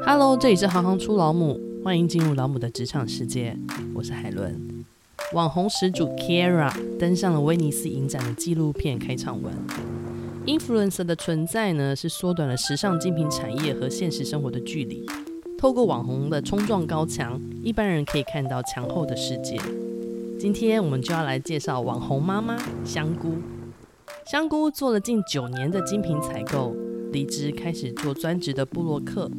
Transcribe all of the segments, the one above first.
Hello，这里是行行出老母，欢迎进入老母的职场世界。我是海伦。网红始祖 Kira 登上了威尼斯影展的纪录片开场文。Influencer 的存在呢，是缩短了时尚精品产业和现实生活的距离。透过网红的冲撞高墙，一般人可以看到墙后的世界。今天我们就要来介绍网红妈妈香菇。香菇做了近九年的精品采购，离职开始做专职的布洛克。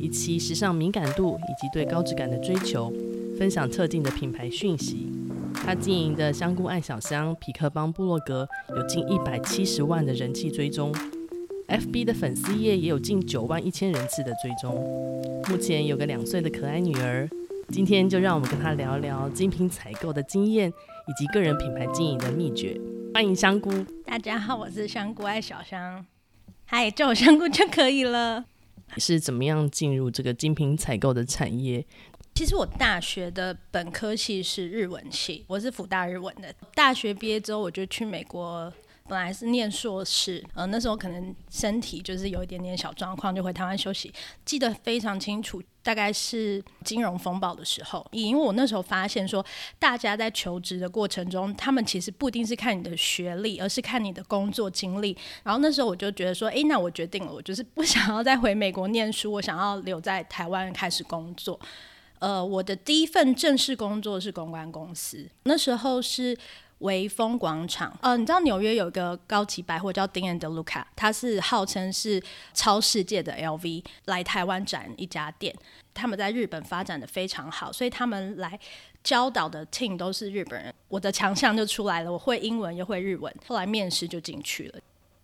以其时尚敏感度以及对高质感的追求，分享特定的品牌讯息。他经营的香菇爱小香痞客邦部落格有近一百七十万的人气追踪，FB 的粉丝页也有近九万一千人次的追踪。目前有个两岁的可爱女儿。今天就让我们跟他聊聊精品采购的经验以及个人品牌经营的秘诀。欢迎香菇。大家好，我是香菇爱小香。嗨，叫我香菇就可以了。是怎么样进入这个精品采购的产业？其实我大学的本科系是日文系，我是辅大日文的。大学毕业之后，我就去美国，本来是念硕士。嗯，那时候可能身体就是有一点点小状况，就回台湾休息。记得非常清楚。大概是金融风暴的时候，因为我那时候发现说，大家在求职的过程中，他们其实不一定是看你的学历，而是看你的工作经历。然后那时候我就觉得说，诶，那我决定了，我就是不 想要再回美国念书，我想要留在台湾开始工作。呃，我的第一份正式工作是公关公司，那时候是。微风广场，呃，你知道纽约有一个高级百货叫 Dean & DeLuca，它是号称是超世界的 LV，来台湾展一家店。他们在日本发展的非常好，所以他们来教导的 team 都是日本人。我的强项就出来了，我会英文又会日文，后来面试就进去了。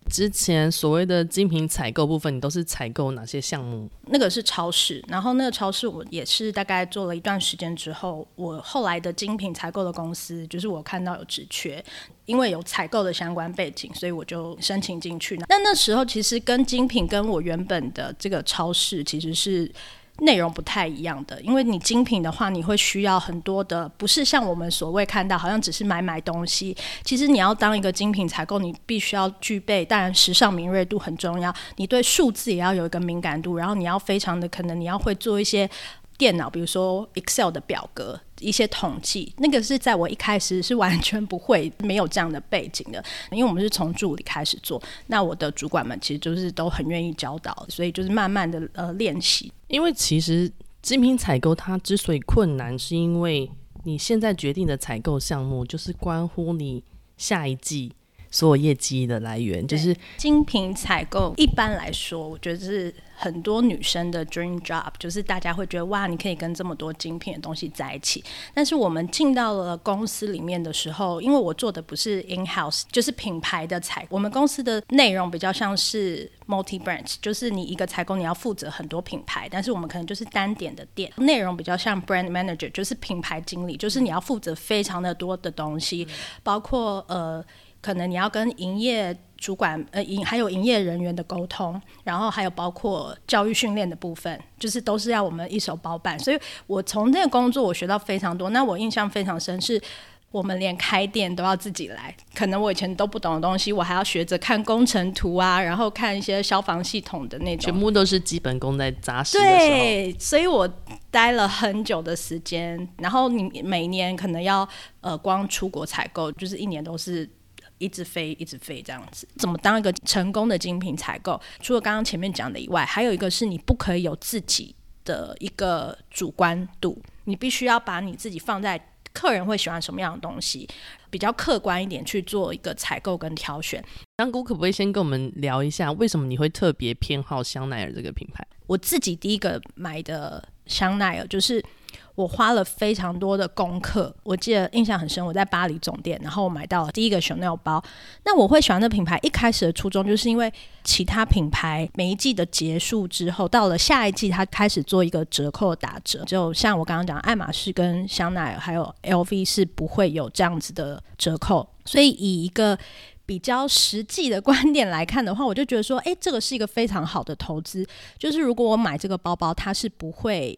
之前所谓的精品采购部分，你都是采购哪些项目？那个是超市，然后那个超市我也是大概做了一段时间之后，我后来的精品采购的公司，就是我看到有职缺，因为有采购的相关背景，所以我就申请进去。那那时候其实跟精品跟我原本的这个超市其实是。内容不太一样的，因为你精品的话，你会需要很多的，不是像我们所谓看到，好像只是买买东西。其实你要当一个精品采购，你必须要具备，当然时尚敏锐度很重要，你对数字也要有一个敏感度，然后你要非常的可能你要会做一些。电脑，比如说 Excel 的表格，一些统计，那个是在我一开始是完全不会，没有这样的背景的，因为我们是从助理开始做，那我的主管们其实就是都很愿意教导，所以就是慢慢的呃练习。因为其实精品采购它之所以困难，是因为你现在决定的采购项目就是关乎你下一季所有业绩的来源，就是精品采购一般来说，我觉得是。很多女生的 dream job 就是大家会觉得哇，你可以跟这么多精品的东西在一起。但是我们进到了公司里面的时候，因为我做的不是 in house，就是品牌的采。我们公司的内容比较像是 multi branch，就是你一个采购你要负责很多品牌，但是我们可能就是单点的店。内容比较像 brand manager，就是品牌经理，就是你要负责非常的多的东西，包括呃。可能你要跟营业主管呃营还有营业人员的沟通，然后还有包括教育训练的部分，就是都是要我们一手包办。所以我从这个工作我学到非常多。那我印象非常深，是我们连开店都要自己来。可能我以前都不懂的东西，我还要学着看工程图啊，然后看一些消防系统的那种。全部都是基本功在扎实。对，所以我待了很久的时间。然后你每年可能要呃光出国采购，就是一年都是。一直飞，一直飞，这样子怎么当一个成功的精品采购？除了刚刚前面讲的以外，还有一个是你不可以有自己的一个主观度，你必须要把你自己放在客人会喜欢什么样的东西，比较客观一点去做一个采购跟挑选。香菇可不可以先跟我们聊一下，为什么你会特别偏好香奈儿这个品牌？我自己第一个买的香奈儿就是。我花了非常多的功课，我记得印象很深。我在巴黎总店，然后我买到了第一个 Chanel 包。那我会喜欢这品牌，一开始的初衷就是因为其他品牌每一季的结束之后，到了下一季，它开始做一个折扣打折。就像我刚刚讲，爱马仕跟香奈儿还有 LV 是不会有这样子的折扣。所以以一个比较实际的观点来看的话，我就觉得说，诶，这个是一个非常好的投资。就是如果我买这个包包，它是不会。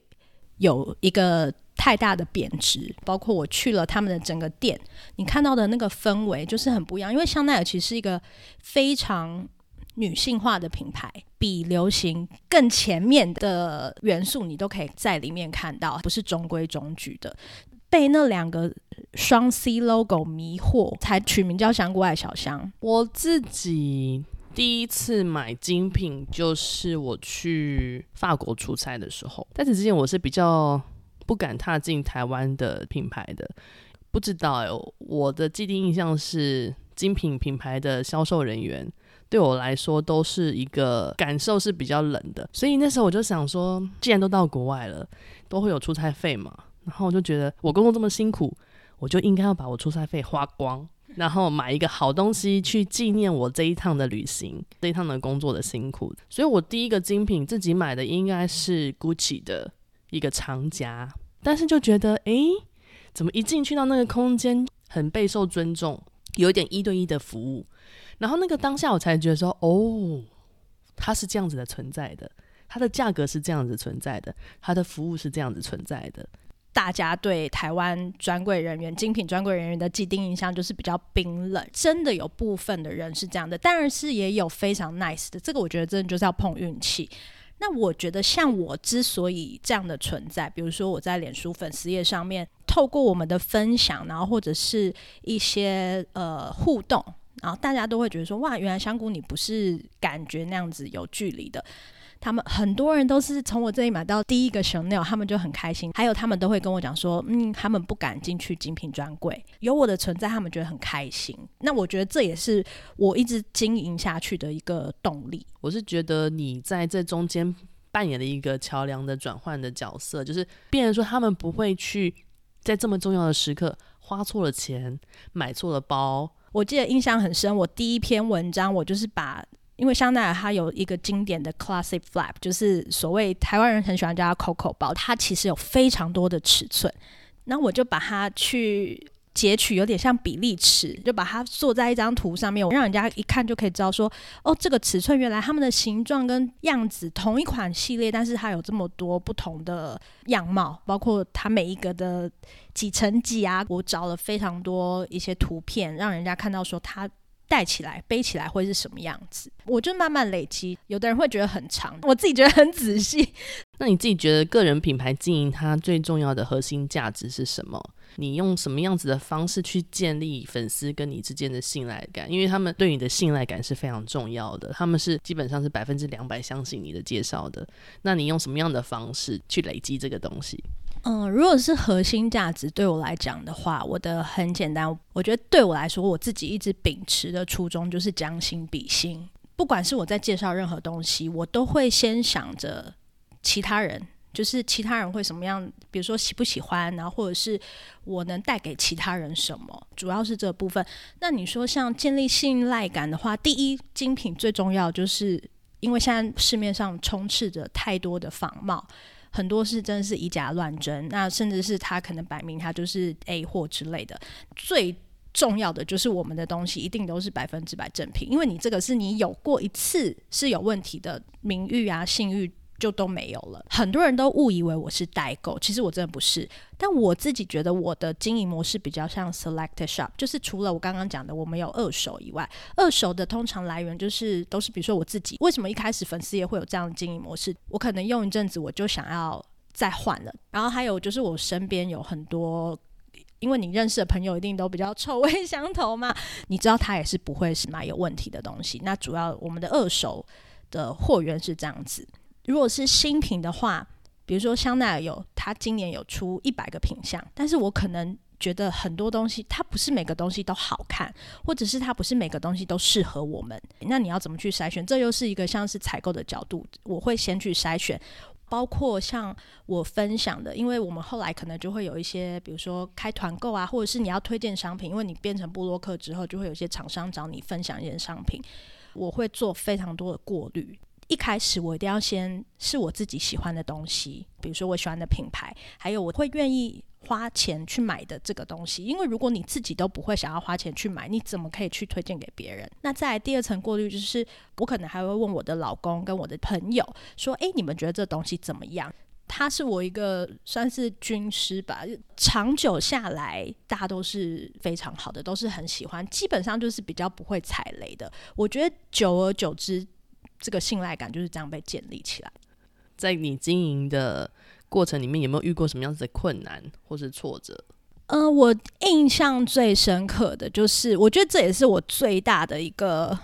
有一个太大的贬值，包括我去了他们的整个店，你看到的那个氛围就是很不一样。因为香奈儿其实是一个非常女性化的品牌，比流行更前面的元素，你都可以在里面看到，不是中规中矩的。被那两个双 C logo 迷惑，才取名叫香菇爱小香。我自己第一次买精品，就是我去法国出差的时候。在此之前，我是比较不敢踏进台湾的品牌的。不知道哎、我的既定印象是精品品牌的销售人员对我来说都是一个感受是比较冷的。所以那时候我就想说，既然都到国外了，都会有出差费嘛。然后我就觉得我工作这么辛苦，我就应该要把我出差费花光，然后买一个好东西去纪念我这一趟的旅行，这一趟的工作的辛苦。所以我第一个精品自己买的应该是 Gucci 的一个长夹，但是就觉得，诶，怎么一进去到那个空间很备受尊重，有点一对一的服务。然后那个当下我才觉得说，哦，它是这样子的存在的，它的价格是这样子存在的，它的服务是这样子存在的。大家对台湾专柜人员、精品专柜人员的既定印象就是比较冰冷，真的有部分的人是这样的，当然是也有非常 nice 的。这个我觉得真的就是要碰运气。那我觉得像我之所以这样的存在，比如说我在脸书粉丝页上面，透过我们的分享，然后或者是一些呃互动，然后大家都会觉得说，哇，原来香菇你不是感觉那样子有距离的。他们很多人都是从我这里买到第一个 Chanel，他们就很开心。还有他们都会跟我讲说，嗯，他们不敢进去精品专柜，有我的存在，他们觉得很开心。那我觉得这也是我一直经营下去的一个动力。我是觉得你在这中间扮演了一个桥梁的转换的角色，就是变成说他们不会去在这么重要的时刻花错了钱，买错了包。我记得印象很深，我第一篇文章我就是把。因为香奈儿它有一个经典的 classic flap，就是所谓台湾人很喜欢叫它 Coco 包，它其实有非常多的尺寸。那我就把它去截取，有点像比例尺，就把它做在一张图上面，我让人家一看就可以知道说，哦，这个尺寸原来它们的形状跟样子同一款系列，但是它有这么多不同的样貌，包括它每一个的几层几啊，我找了非常多一些图片，让人家看到说它。带起来、背起来会是什么样子？我就慢慢累积。有的人会觉得很长，我自己觉得很仔细。那你自己觉得个人品牌经营它最重要的核心价值是什么？你用什么样子的方式去建立粉丝跟你之间的信赖感？因为他们对你的信赖感是非常重要的，他们是基本上是百分之两百相信你的介绍的。那你用什么样的方式去累积这个东西？嗯，如果是核心价值对我来讲的话，我的很简单，我觉得对我来说，我自己一直秉持的初衷就是将心比心。不管是我在介绍任何东西，我都会先想着其他人，就是其他人会什么样，比如说喜不喜欢，然后或者是我能带给其他人什么，主要是这部分。那你说像建立信赖感的话，第一，精品最重要，就是因为现在市面上充斥着太多的仿冒。很多是真的是以假乱真，那甚至是他可能摆明他就是 A 货之类的。最重要的就是我们的东西一定都是百分之百正品，因为你这个是你有过一次是有问题的名誉啊、信誉。就都没有了。很多人都误以为我是代购，其实我真的不是。但我自己觉得我的经营模式比较像 select shop，就是除了我刚刚讲的我们有二手以外，二手的通常来源就是都是比如说我自己。为什么一开始粉丝也会有这样的经营模式？我可能用一阵子我就想要再换了。然后还有就是我身边有很多，因为你认识的朋友一定都比较臭味相投嘛，你知道他也是不会是买有问题的东西。那主要我们的二手的货源是这样子。如果是新品的话，比如说香奈儿有，它今年有出一百个品相，但是我可能觉得很多东西它不是每个东西都好看，或者是它不是每个东西都适合我们。那你要怎么去筛选？这又是一个像是采购的角度，我会先去筛选，包括像我分享的，因为我们后来可能就会有一些，比如说开团购啊，或者是你要推荐商品，因为你变成布洛克之后，就会有些厂商找你分享一些商品，我会做非常多的过滤。一开始我一定要先是我自己喜欢的东西，比如说我喜欢的品牌，还有我会愿意花钱去买的这个东西。因为如果你自己都不会想要花钱去买，你怎么可以去推荐给别人？那再来第二层过滤就是，我可能还会问我的老公跟我的朋友说：“诶，你们觉得这东西怎么样？”他是我一个算是军师吧，长久下来大家都是非常好的，都是很喜欢，基本上就是比较不会踩雷的。我觉得久而久之。这个信赖感就是这样被建立起来。在你经营的过程里面，有没有遇过什么样子的困难或是挫折？嗯、呃，我印象最深刻的就是，我觉得这也是我最大的一个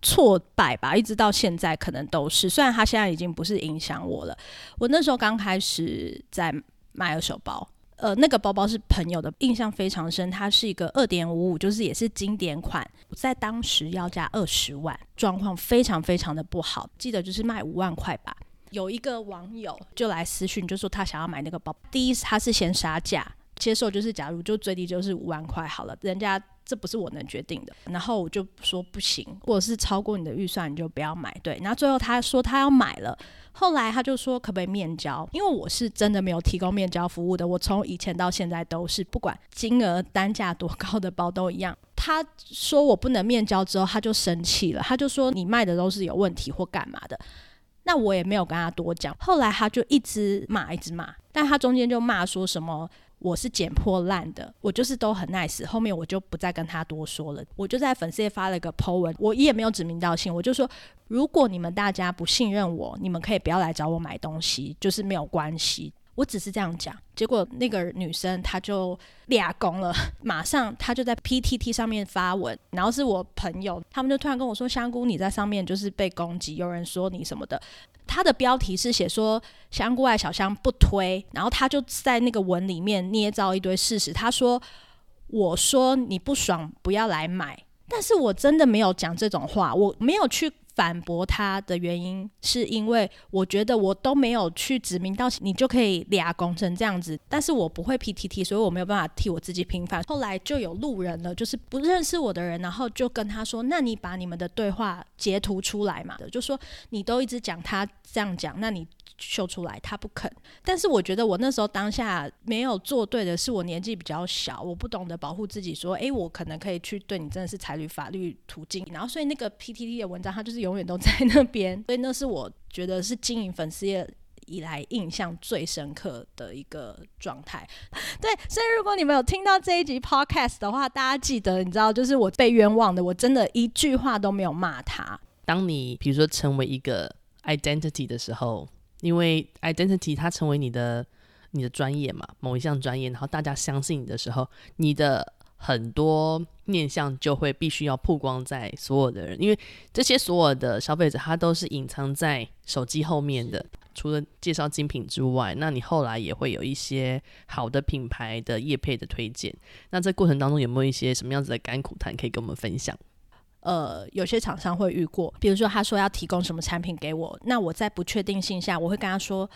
挫败吧，一直到现在可能都是。虽然他现在已经不是影响我了，我那时候刚开始在卖二手包，呃，那个包包是朋友的，印象非常深。它是一个二点五五，就是也是经典款，在当时要价二十万，状况非常非常的不好，记得就是卖五万块吧。有一个网友就来私讯，就说他想要买那个包。第一，他是先杀价，接受就是假如就最低就是五万块好了，人家这不是我能决定的。然后我就说不行，或者是超过你的预算你就不要买。对，然后最后他说他要买了，后来他就说可不可以面交？因为我是真的没有提供面交服务的，我从以前到现在都是不管金额单价多高的包都一样。他说我不能面交之后，他就生气了，他就说你卖的都是有问题或干嘛的。那我也没有跟他多讲，后来他就一直骂，一直骂，但他中间就骂说什么我是捡破烂的，我就是都很 nice，后面我就不再跟他多说了，我就在粉丝页发了个 po 文，我也没有指名道姓，我就说如果你们大家不信任我，你们可以不要来找我买东西，就是没有关系。我只是这样讲，结果那个女生她就俩攻了，马上她就在 PTT 上面发文，然后是我朋友，他们就突然跟我说：“香菇，你在上面就是被攻击，有人说你什么的。”他的标题是写说“香菇爱小香不推”，然后他就在那个文里面捏造一堆事实。他说：“我说你不爽不要来买，但是我真的没有讲这种话，我没有去。”反驳他的原因是因为我觉得我都没有去指名道姓，你就可以俩攻成这样子。但是我不会 PTT，所以我没有办法替我自己平反。后来就有路人了，就是不认识我的人，然后就跟他说：“那你把你们的对话截图出来嘛。”就说你都一直讲他这样讲，那你。秀出来，他不肯。但是我觉得我那时候当下没有做对的是，我年纪比较小，我不懂得保护自己，说，诶，我可能可以去对你真的是采取法律途径。然后，所以那个 PTT 的文章，它就是永远都在那边。所以那是我觉得是经营粉丝业以来印象最深刻的一个状态。对，所以如果你们有听到这一集 Podcast 的话，大家记得，你知道，就是我被冤枉的，我真的一句话都没有骂他。当你比如说成为一个 identity 的时候。因为 identity 它成为你的你的专业嘛，某一项专业，然后大家相信你的时候，你的很多面相就会必须要曝光在所有的人，因为这些所有的消费者他都是隐藏在手机后面的。除了介绍精品之外，那你后来也会有一些好的品牌的业配的推荐。那这过程当中有没有一些什么样子的甘苦谈可以跟我们分享？呃，有些厂商会遇过，比如说他说要提供什么产品给我，那我在不确定性下，我会跟他说，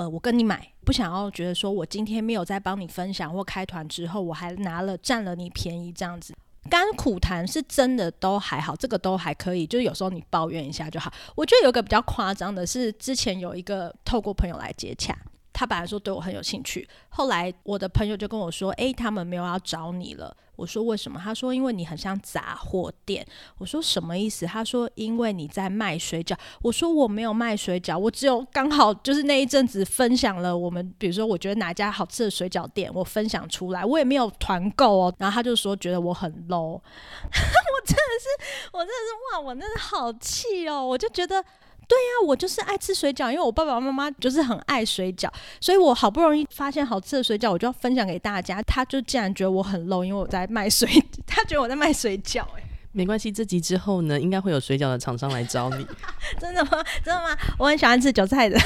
呃，我跟你买，不想要觉得说我今天没有在帮你分享或开团之后，我还拿了占了你便宜这样子。甘苦谈是真的都还好，这个都还可以，就是有时候你抱怨一下就好。我觉得有个比较夸张的是，之前有一个透过朋友来接洽。他本来说对我很有兴趣，后来我的朋友就跟我说：“诶，他们没有要找你了。”我说：“为什么？”他说：“因为你很像杂货店。”我说：“什么意思？”他说：“因为你在卖水饺。”我说：“我没有卖水饺，我只有刚好就是那一阵子分享了我们，比如说我觉得哪家好吃的水饺店，我分享出来，我也没有团购哦。”然后他就说觉得我很 low，我真的是，我真的是哇，我真的好气哦！我就觉得。对呀、啊，我就是爱吃水饺，因为我爸爸妈妈就是很爱水饺，所以我好不容易发现好吃的水饺，我就要分享给大家。他就竟然觉得我很 low，因为我在卖水，他觉得我在卖水饺。哎，没关系，这集之后呢，应该会有水饺的厂商来找你。真的吗？真的吗？我很喜欢吃韭菜的。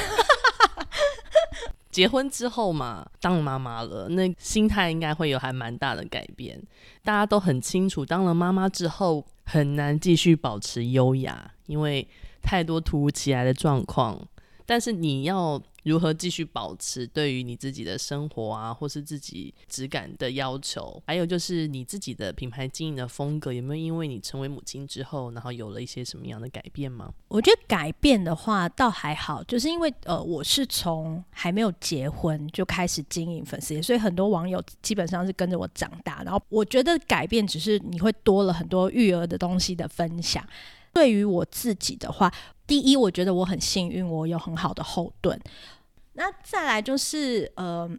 结婚之后嘛，当了妈妈了，那心态应该会有还蛮大的改变。大家都很清楚，当了妈妈之后很难继续保持优雅，因为。太多突如其来的状况，但是你要如何继续保持对于你自己的生活啊，或是自己质感的要求，还有就是你自己的品牌经营的风格，有没有因为你成为母亲之后，然后有了一些什么样的改变吗？我觉得改变的话倒还好，就是因为呃，我是从还没有结婚就开始经营粉丝，所以很多网友基本上是跟着我长大，然后我觉得改变只是你会多了很多育儿的东西的分享。对于我自己的话，第一，我觉得我很幸运，我有很好的后盾。那再来就是，呃，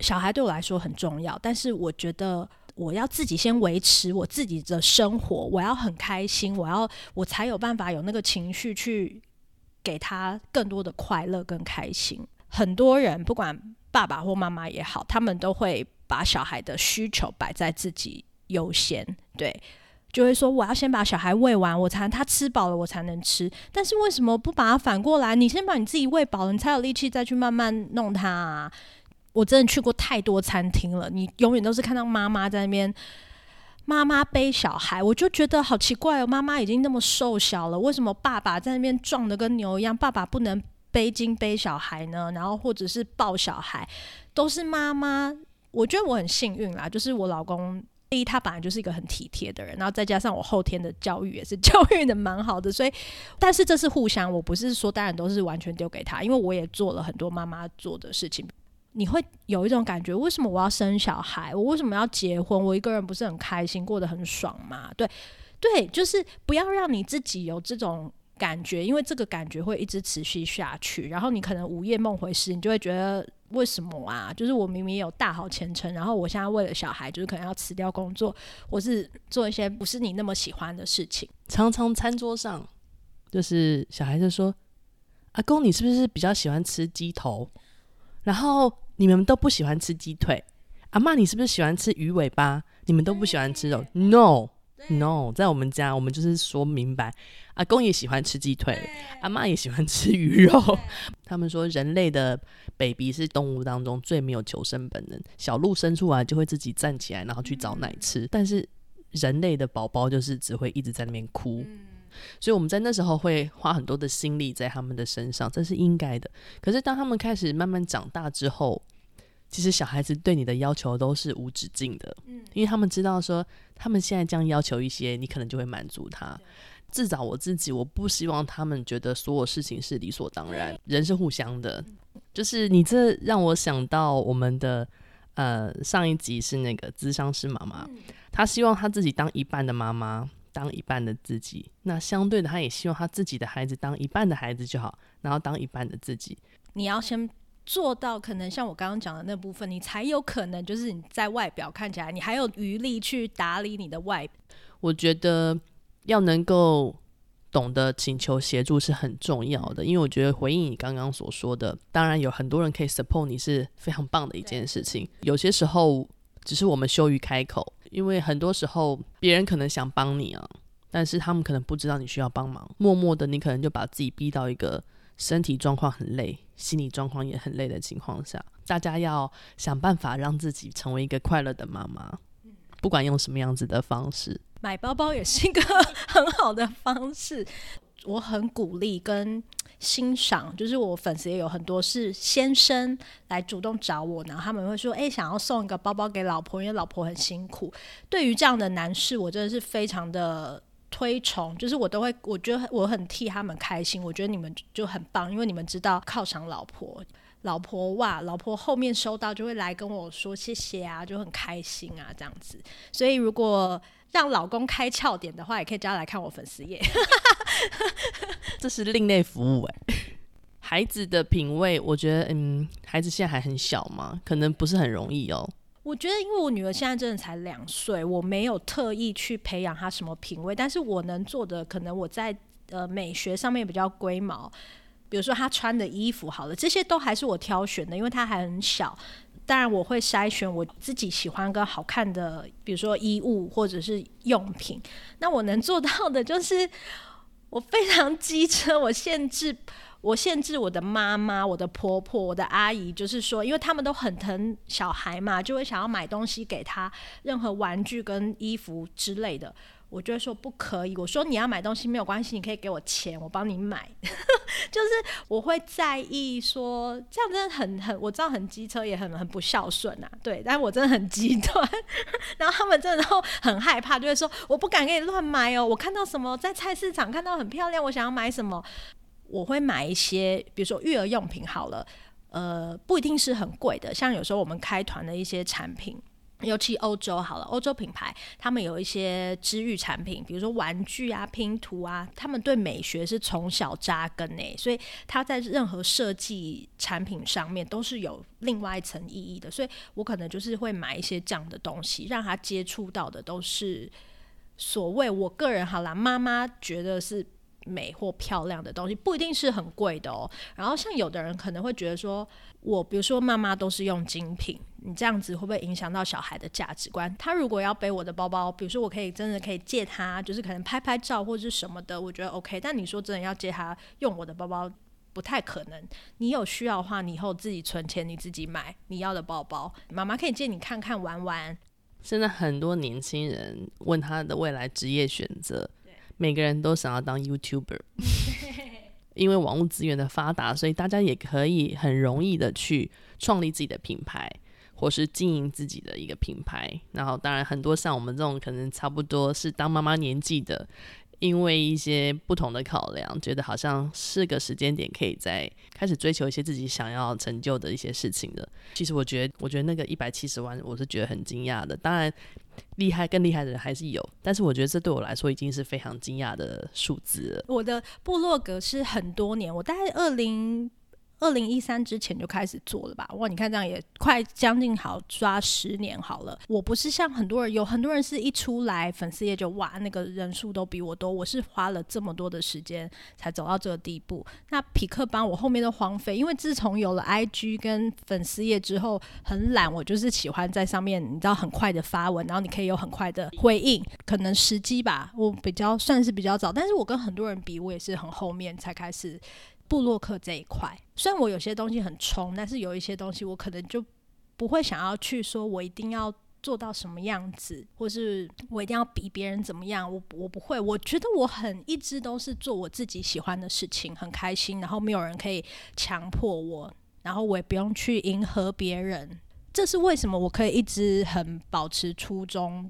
小孩对我来说很重要，但是我觉得我要自己先维持我自己的生活，我要很开心，我要我才有办法有那个情绪去给他更多的快乐跟开心。很多人不管爸爸或妈妈也好，他们都会把小孩的需求摆在自己优先，对。就会说，我要先把小孩喂完，我才他吃饱了，我才能吃。但是为什么不把它反过来？你先把你自己喂饱了，你才有力气再去慢慢弄他啊。我真的去过太多餐厅了，你永远都是看到妈妈在那边，妈妈背小孩，我就觉得好奇怪哦。妈妈已经那么瘦小了，为什么爸爸在那边壮得跟牛一样？爸爸不能背巾背小孩呢？然后或者是抱小孩，都是妈妈。我觉得我很幸运啦，就是我老公。第一，他本来就是一个很体贴的人，然后再加上我后天的教育也是教育的蛮好的，所以，但是这是互相，我不是说当然都是完全丢给他，因为我也做了很多妈妈做的事情。你会有一种感觉，为什么我要生小孩？我为什么要结婚？我一个人不是很开心，过得很爽吗？对，对，就是不要让你自己有这种。感觉，因为这个感觉会一直持续下去，然后你可能午夜梦回时，你就会觉得为什么啊？就是我明明有大好前程，然后我现在为了小孩，就是可能要辞掉工作，或是做一些不是你那么喜欢的事情。常常餐桌上，就是小孩子说：“阿公，你是不是比较喜欢吃鸡头？然后你们都不喜欢吃鸡腿。阿妈，你是不是喜欢吃鱼尾巴？你们都不喜欢吃肉？No。” No，在我们家，我们就是说明白，阿公也喜欢吃鸡腿，阿妈也喜欢吃鱼肉。他们说，人类的 baby 是动物当中最没有求生本能，小鹿生出来就会自己站起来，然后去找奶吃。但是人类的宝宝就是只会一直在那边哭，所以我们在那时候会花很多的心力在他们的身上，这是应该的。可是当他们开始慢慢长大之后，其实小孩子对你的要求都是无止境的，嗯，因为他们知道说，他们现在这样要求一些，你可能就会满足他。至少我自己，我不希望他们觉得所有事情是理所当然，人是互相的。就是你这让我想到我们的呃上一集是那个咨商师妈妈，她希望她自己当一半的妈妈，当一半的自己。那相对的，她也希望她自己的孩子当一半的孩子就好，然后当一半的自己。你要先。做到可能像我刚刚讲的那部分，你才有可能就是你在外表看起来，你还有余力去打理你的外。我觉得要能够懂得请求协助是很重要的，因为我觉得回应你刚刚所说的，当然有很多人可以 support 你是非常棒的一件事情。有些时候只是我们羞于开口，因为很多时候别人可能想帮你啊，但是他们可能不知道你需要帮忙，默默的你可能就把自己逼到一个。身体状况很累，心理状况也很累的情况下，大家要想办法让自己成为一个快乐的妈妈，不管用什么样子的方式。买包包也是一个 很好的方式。我很鼓励跟欣赏，就是我粉丝也有很多是先生来主动找我，然后他们会说：“诶，想要送一个包包给老婆，因为老婆很辛苦。”对于这样的男士，我真的是非常的。推崇就是我都会，我觉得我很替他们开心。我觉得你们就很棒，因为你们知道犒赏老婆，老婆哇，老婆后面收到就会来跟我说谢谢啊，就很开心啊这样子。所以如果让老公开窍点的话，也可以叫他来看我粉丝页。这是另类服务哎。孩子的品味，我觉得嗯，孩子现在还很小嘛，可能不是很容易哦。我觉得，因为我女儿现在真的才两岁，我没有特意去培养她什么品味，但是我能做的，可能我在呃美学上面比较龟毛，比如说她穿的衣服好了，这些都还是我挑选的，因为她还很小。当然，我会筛选我自己喜欢跟好看的，比如说衣物或者是用品。那我能做到的就是，我非常机车，我限制。我限制我的妈妈、我的婆婆、我的阿姨，就是说，因为他们都很疼小孩嘛，就会想要买东西给他，任何玩具跟衣服之类的，我就会说不可以。我说你要买东西没有关系，你可以给我钱，我帮你买。就是我会在意说，这样真的很很，我知道很机车，也很很不孝顺呐，对，但我真的很极端。然后他们真的都很害怕，就会说我不敢给你乱买哦，我看到什么在菜市场看到很漂亮，我想要买什么。我会买一些，比如说育儿用品好了，呃，不一定是很贵的，像有时候我们开团的一些产品，尤其欧洲好了，欧洲品牌他们有一些织育产品，比如说玩具啊、拼图啊，他们对美学是从小扎根诶，所以他在任何设计产品上面都是有另外一层意义的。所以我可能就是会买一些这样的东西，让他接触到的都是所谓我个人好啦，妈妈觉得是美或漂亮的东西，不一定是很贵的哦。然后像有的人可能会觉得说，我比如说妈妈都是用精品。你这样子会不会影响到小孩的价值观？他如果要背我的包包，比如说我可以真的可以借他，就是可能拍拍照或者是什么的，我觉得 OK。但你说真的要借他用我的包包，不太可能。你有需要的话，你以后自己存钱，你自己买你要的包包。妈妈可以借你看看玩玩。现在很多年轻人问他的未来职业选择，每个人都想要当 YouTuber，因为网络资源的发达，所以大家也可以很容易的去创立自己的品牌。或是经营自己的一个品牌，然后当然很多像我们这种可能差不多是当妈妈年纪的，因为一些不同的考量，觉得好像是个时间点，可以再开始追求一些自己想要成就的一些事情的。其实我觉得，我觉得那个一百七十万，我是觉得很惊讶的。当然厉害更厉害的人还是有，但是我觉得这对我来说已经是非常惊讶的数字了。我的部落格是很多年，我大概二零。二零一三之前就开始做了吧？哇，你看这样也快将近好抓十年好了。我不是像很多人，有很多人是一出来粉丝页就哇，那个人数都比我多。我是花了这么多的时间才走到这个地步。那匹克帮我后面都荒废，因为自从有了 IG 跟粉丝页之后，很懒，我就是喜欢在上面，你知道很快的发文，然后你可以有很快的回应。可能时机吧，我比较算是比较早，但是我跟很多人比，我也是很后面才开始。部落客这一块，虽然我有些东西很冲，但是有一些东西我可能就不会想要去说，我一定要做到什么样子，或是我一定要比别人怎么样。我我不会，我觉得我很一直都是做我自己喜欢的事情，很开心，然后没有人可以强迫我，然后我也不用去迎合别人。这是为什么我可以一直很保持初衷。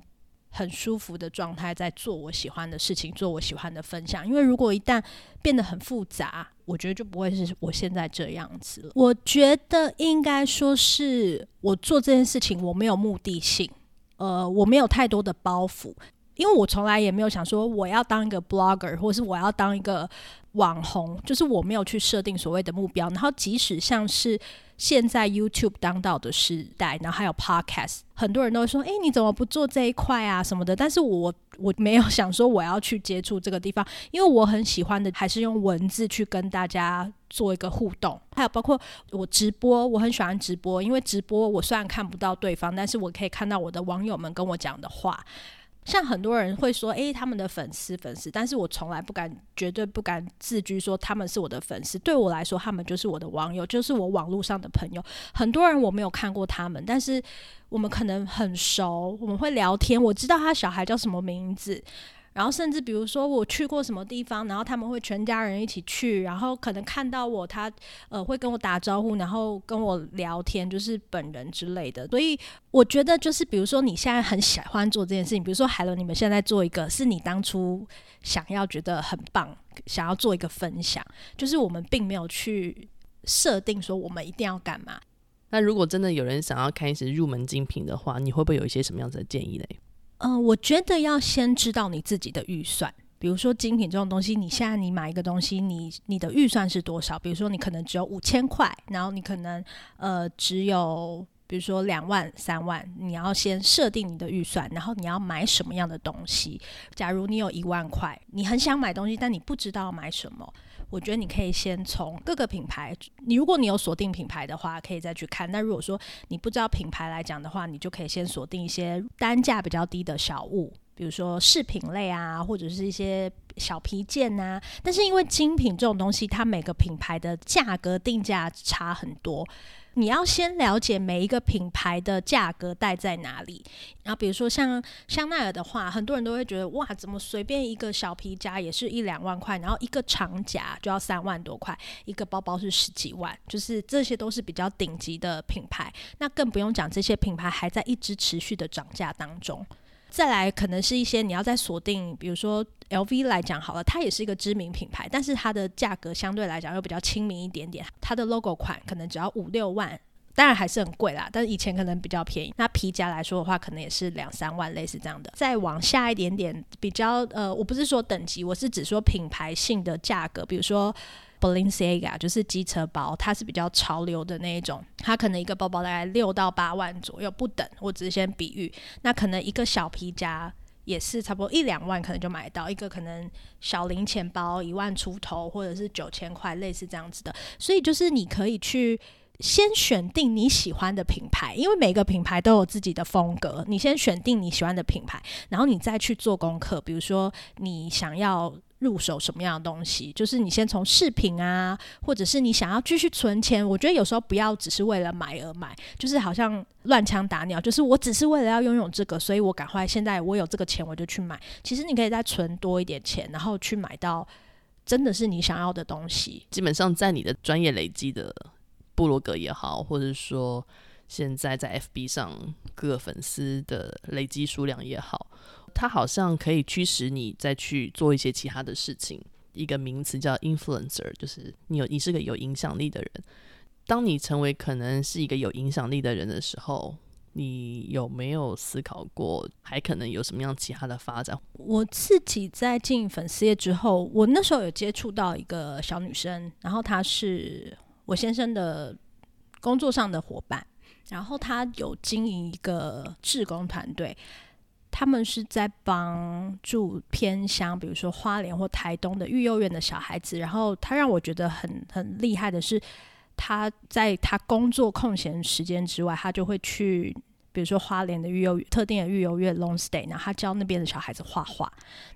很舒服的状态，在做我喜欢的事情，做我喜欢的分享。因为如果一旦变得很复杂，我觉得就不会是我现在这样子了。我觉得应该说是我做这件事情，我没有目的性，呃，我没有太多的包袱，因为我从来也没有想说我要当一个 blogger，或是我要当一个网红，就是我没有去设定所谓的目标。然后即使像是。现在 YouTube 当道的时代，然后还有 Podcast，很多人都会说：“诶，你怎么不做这一块啊什么的？”但是我我没有想说我要去接触这个地方，因为我很喜欢的还是用文字去跟大家做一个互动，还有包括我直播，我很喜欢直播，因为直播我虽然看不到对方，但是我可以看到我的网友们跟我讲的话。像很多人会说，诶、他们的粉丝粉丝，但是我从来不敢，绝对不敢自居说他们是我的粉丝。对我来说，他们就是我的网友，就是我网络上的朋友。很多人我没有看过他们，但是我们可能很熟，我们会聊天，我知道他小孩叫什么名字。然后甚至比如说我去过什么地方，然后他们会全家人一起去，然后可能看到我，他呃会跟我打招呼，然后跟我聊天，就是本人之类的。所以我觉得就是比如说你现在很喜欢做这件事情，比如说海伦，你们现在做一个是你当初想要觉得很棒，想要做一个分享，就是我们并没有去设定说我们一定要干嘛。那如果真的有人想要开始入门精品的话，你会不会有一些什么样子的建议嘞？嗯、我觉得要先知道你自己的预算。比如说精品这种东西，你现在你买一个东西，你你的预算是多少？比如说你可能只有五千块，然后你可能呃只有比如说两万、三万，你要先设定你的预算，然后你要买什么样的东西？假如你有一万块，你很想买东西，但你不知道买什么。我觉得你可以先从各个品牌，你如果你有锁定品牌的话，可以再去看。那如果说你不知道品牌来讲的话，你就可以先锁定一些单价比较低的小物，比如说饰品类啊，或者是一些小皮件啊。但是因为精品这种东西，它每个品牌的价格定价差很多。你要先了解每一个品牌的价格带在哪里，然后比如说像香奈儿的话，很多人都会觉得哇，怎么随便一个小皮夹也是一两万块，然后一个长夹就要三万多块，一个包包是十几万，就是这些都是比较顶级的品牌，那更不用讲这些品牌还在一直持续的涨价当中。再来，可能是一些你要再锁定，比如说 LV 来讲好了，它也是一个知名品牌，但是它的价格相对来讲又比较亲民一点点，它的 logo 款可能只要五六万，当然还是很贵啦，但是以前可能比较便宜。那皮夹来说的话，可能也是两三万，类似这样的。再往下一点点，比较呃，我不是说等级，我是只说品牌性的价格，比如说 Balenciaga 就是机车包，它是比较潮流的那一种，它可能一个包包大概六到八万左右不等。我只是先比喻，那可能一个小皮夹也是差不多一两万，可能就买到一个可能小零钱包一万出头，或者是九千块，类似这样子的。所以就是你可以去。先选定你喜欢的品牌，因为每个品牌都有自己的风格。你先选定你喜欢的品牌，然后你再去做功课。比如说，你想要入手什么样的东西，就是你先从饰品啊，或者是你想要继续存钱。我觉得有时候不要只是为了买而买，就是好像乱枪打鸟。就是我只是为了要拥有这个，所以我赶快现在我有这个钱我就去买。其实你可以再存多一点钱，然后去买到真的是你想要的东西。基本上在你的专业累积的。部落格也好，或者说现在在 FB 上各粉丝的累积数量也好，它好像可以驱使你再去做一些其他的事情。一个名词叫 influencer，就是你有你是个有影响力的人。当你成为可能是一个有影响力的人的时候，你有没有思考过还可能有什么样其他的发展？我自己在进粉丝业之后，我那时候有接触到一个小女生，然后她是。我先生的工作上的伙伴，然后她有经营一个志工团队，他们是在帮助偏乡，比如说花莲或台东的育幼院的小孩子。然后他让我觉得很很厉害的是，他在他工作空闲时间之外，他就会去。比如说花莲的育幼特定的育幼院 long stay，然后他教那边的小孩子画画，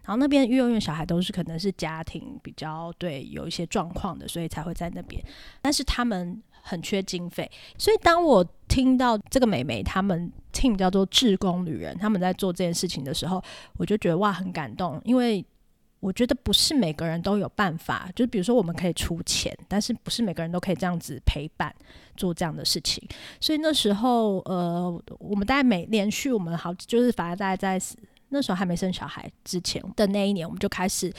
然后那边育幼院小孩都是可能是家庭比较对有一些状况的，所以才会在那边。但是他们很缺经费，所以当我听到这个美眉他们 team 叫做志工旅人，他们在做这件事情的时候，我就觉得哇很感动，因为。我觉得不是每个人都有办法，就比如说我们可以出钱，但是不是每个人都可以这样子陪伴做这样的事情。所以那时候，呃，我们大概每连续我们好，就是反正大概在那时候还没生小孩之前的那一年，我们就开始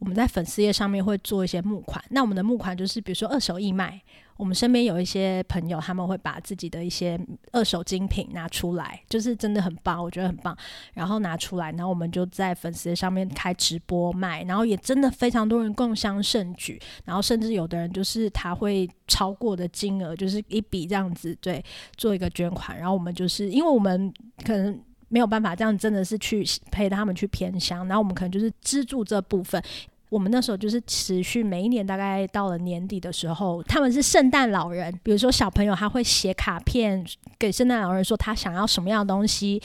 我们在粉丝页上面会做一些募款。那我们的募款就是比如说二手义卖。我们身边有一些朋友，他们会把自己的一些二手精品拿出来，就是真的很棒，我觉得很棒。然后拿出来，然后我们就在粉丝上面开直播卖，然后也真的非常多人共襄盛举。然后甚至有的人就是他会超过的金额，就是一笔这样子，对，做一个捐款。然后我们就是因为我们可能没有办法这样，真的是去陪他们去偏乡，然后我们可能就是资助这部分。我们那时候就是持续每一年，大概到了年底的时候，他们是圣诞老人，比如说小朋友他会写卡片给圣诞老人，说他想要什么样的东西。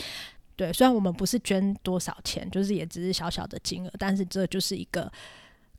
对，虽然我们不是捐多少钱，就是也只是小小的金额，但是这就是一个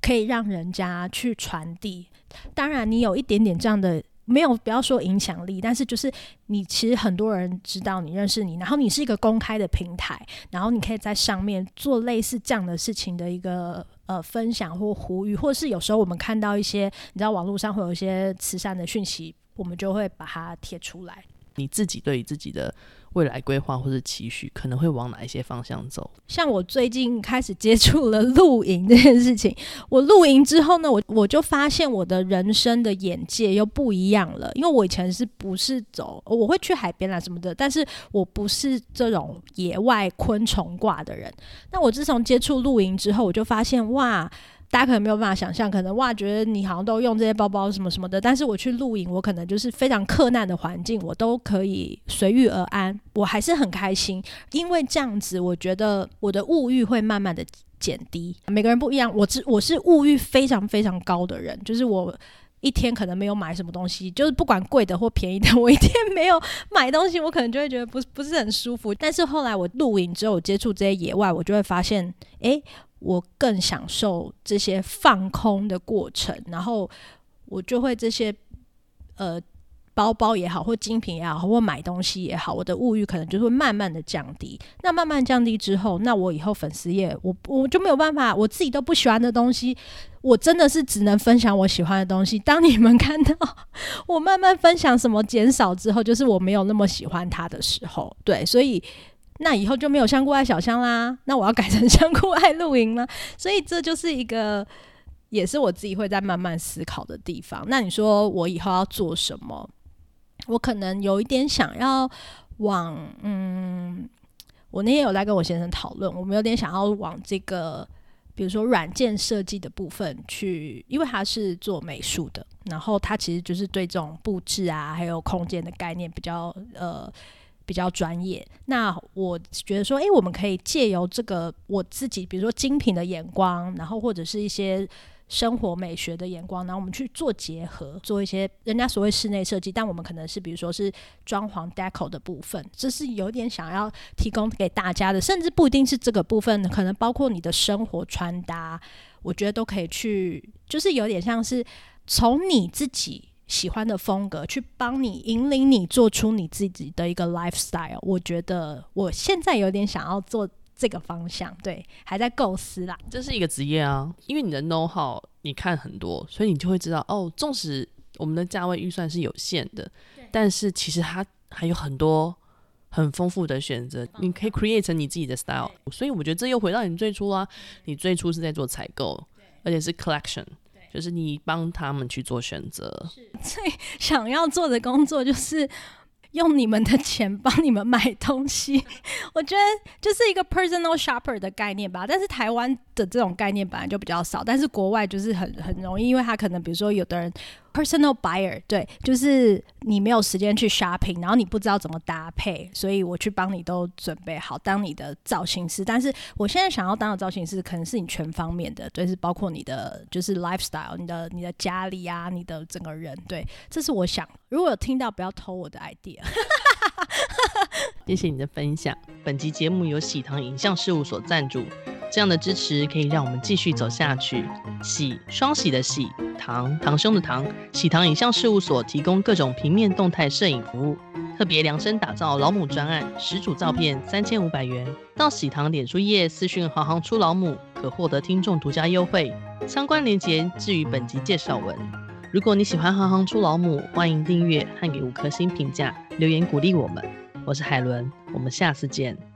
可以让人家去传递。当然，你有一点点这样的。没有，不要说影响力，但是就是你其实很多人知道你认识你，然后你是一个公开的平台，然后你可以在上面做类似这样的事情的一个呃分享或呼吁，或是有时候我们看到一些你知道网络上会有一些慈善的讯息，我们就会把它贴出来。你自己对于自己的未来规划或者期许，可能会往哪一些方向走？像我最近开始接触了露营这件事情，我露营之后呢，我我就发现我的人生的眼界又不一样了。因为我以前是不是走，我会去海边啊什么的，但是我不是这种野外昆虫挂的人。那我自从接触露营之后，我就发现哇。大家可能没有办法想象，可能哇，觉得你好像都用这些包包什么什么的，但是我去露营，我可能就是非常克难的环境，我都可以随遇而安，我还是很开心，因为这样子，我觉得我的物欲会慢慢的减低。每个人不一样，我是我是物欲非常非常高的人，就是我一天可能没有买什么东西，就是不管贵的或便宜的，我一天没有买东西，我可能就会觉得不不是很舒服。但是后来我露营之后，我接触这些野外，我就会发现，诶。我更享受这些放空的过程，然后我就会这些呃包包也好，或精品也好，或买东西也好，我的物欲可能就会慢慢的降低。那慢慢降低之后，那我以后粉丝页我我就没有办法，我自己都不喜欢的东西，我真的是只能分享我喜欢的东西。当你们看到我慢慢分享什么减少之后，就是我没有那么喜欢它的时候，对，所以。那以后就没有香菇爱小香啦，那我要改成 香菇爱露营吗？所以这就是一个，也是我自己会在慢慢思考的地方。那你说我以后要做什么？我可能有一点想要往嗯，我那天有在跟我先生讨论，我们有点想要往这个。比如说软件设计的部分去，因为他是做美术的，然后他其实就是对这种布置啊，还有空间的概念比较呃比较专业。那我觉得说，诶、我们可以借由这个我自己，比如说精品的眼光，然后或者是一些。生活美学的眼光，然后我们去做结合，做一些人家所谓室内设计，但我们可能是比如说是装潢 deco 的部分，这是有点想要提供给大家的，甚至不一定是这个部分，可能包括你的生活穿搭，我觉得都可以去，就是有点像是从你自己喜欢的风格去帮你引领你做出你自己的一个 lifestyle。我觉得我现在有点想要做。这个方向对，还在构思啦。这是一个职业啊，因为你的 know how 你看很多，所以你就会知道哦。纵使我们的价位预算是有限的，但是其实它还有很多很丰富的选择，你可以 create 成你自己的 style。所以我觉得这又回到你最初啊，你最初是在做采购，而且是 collection，就是你帮他们去做选择。最想要做的工作就是。用你们的钱帮你们买东西，我觉得就是一个 personal shopper 的概念吧。但是台湾的这种概念本来就比较少，但是国外就是很很容易，因为他可能比如说有的人。Personal buyer，对，就是你没有时间去 shopping，然后你不知道怎么搭配，所以我去帮你都准备好，当你的造型师。但是我现在想要当的造型师，可能是你全方面的，对，是包括你的就是 lifestyle，你的你的家里啊，你的整个人，对，这是我想。如果有听到，不要偷我的 idea。谢谢你的分享。本集节目由喜糖影像事务所赞助。这样的支持可以让我们继续走下去。喜，双喜的喜，堂，堂兄的堂。喜糖影像事务所提供各种平面动态摄影服务，特别量身打造老母专案，十组照片三千五百元。到喜糖脸书页私讯“行行出老母”，可获得听众独家优惠。相关链接置于本集介绍文。如果你喜欢“行行出老母”，欢迎订阅和给五颗星评价，留言鼓励我们。我是海伦，我们下次见。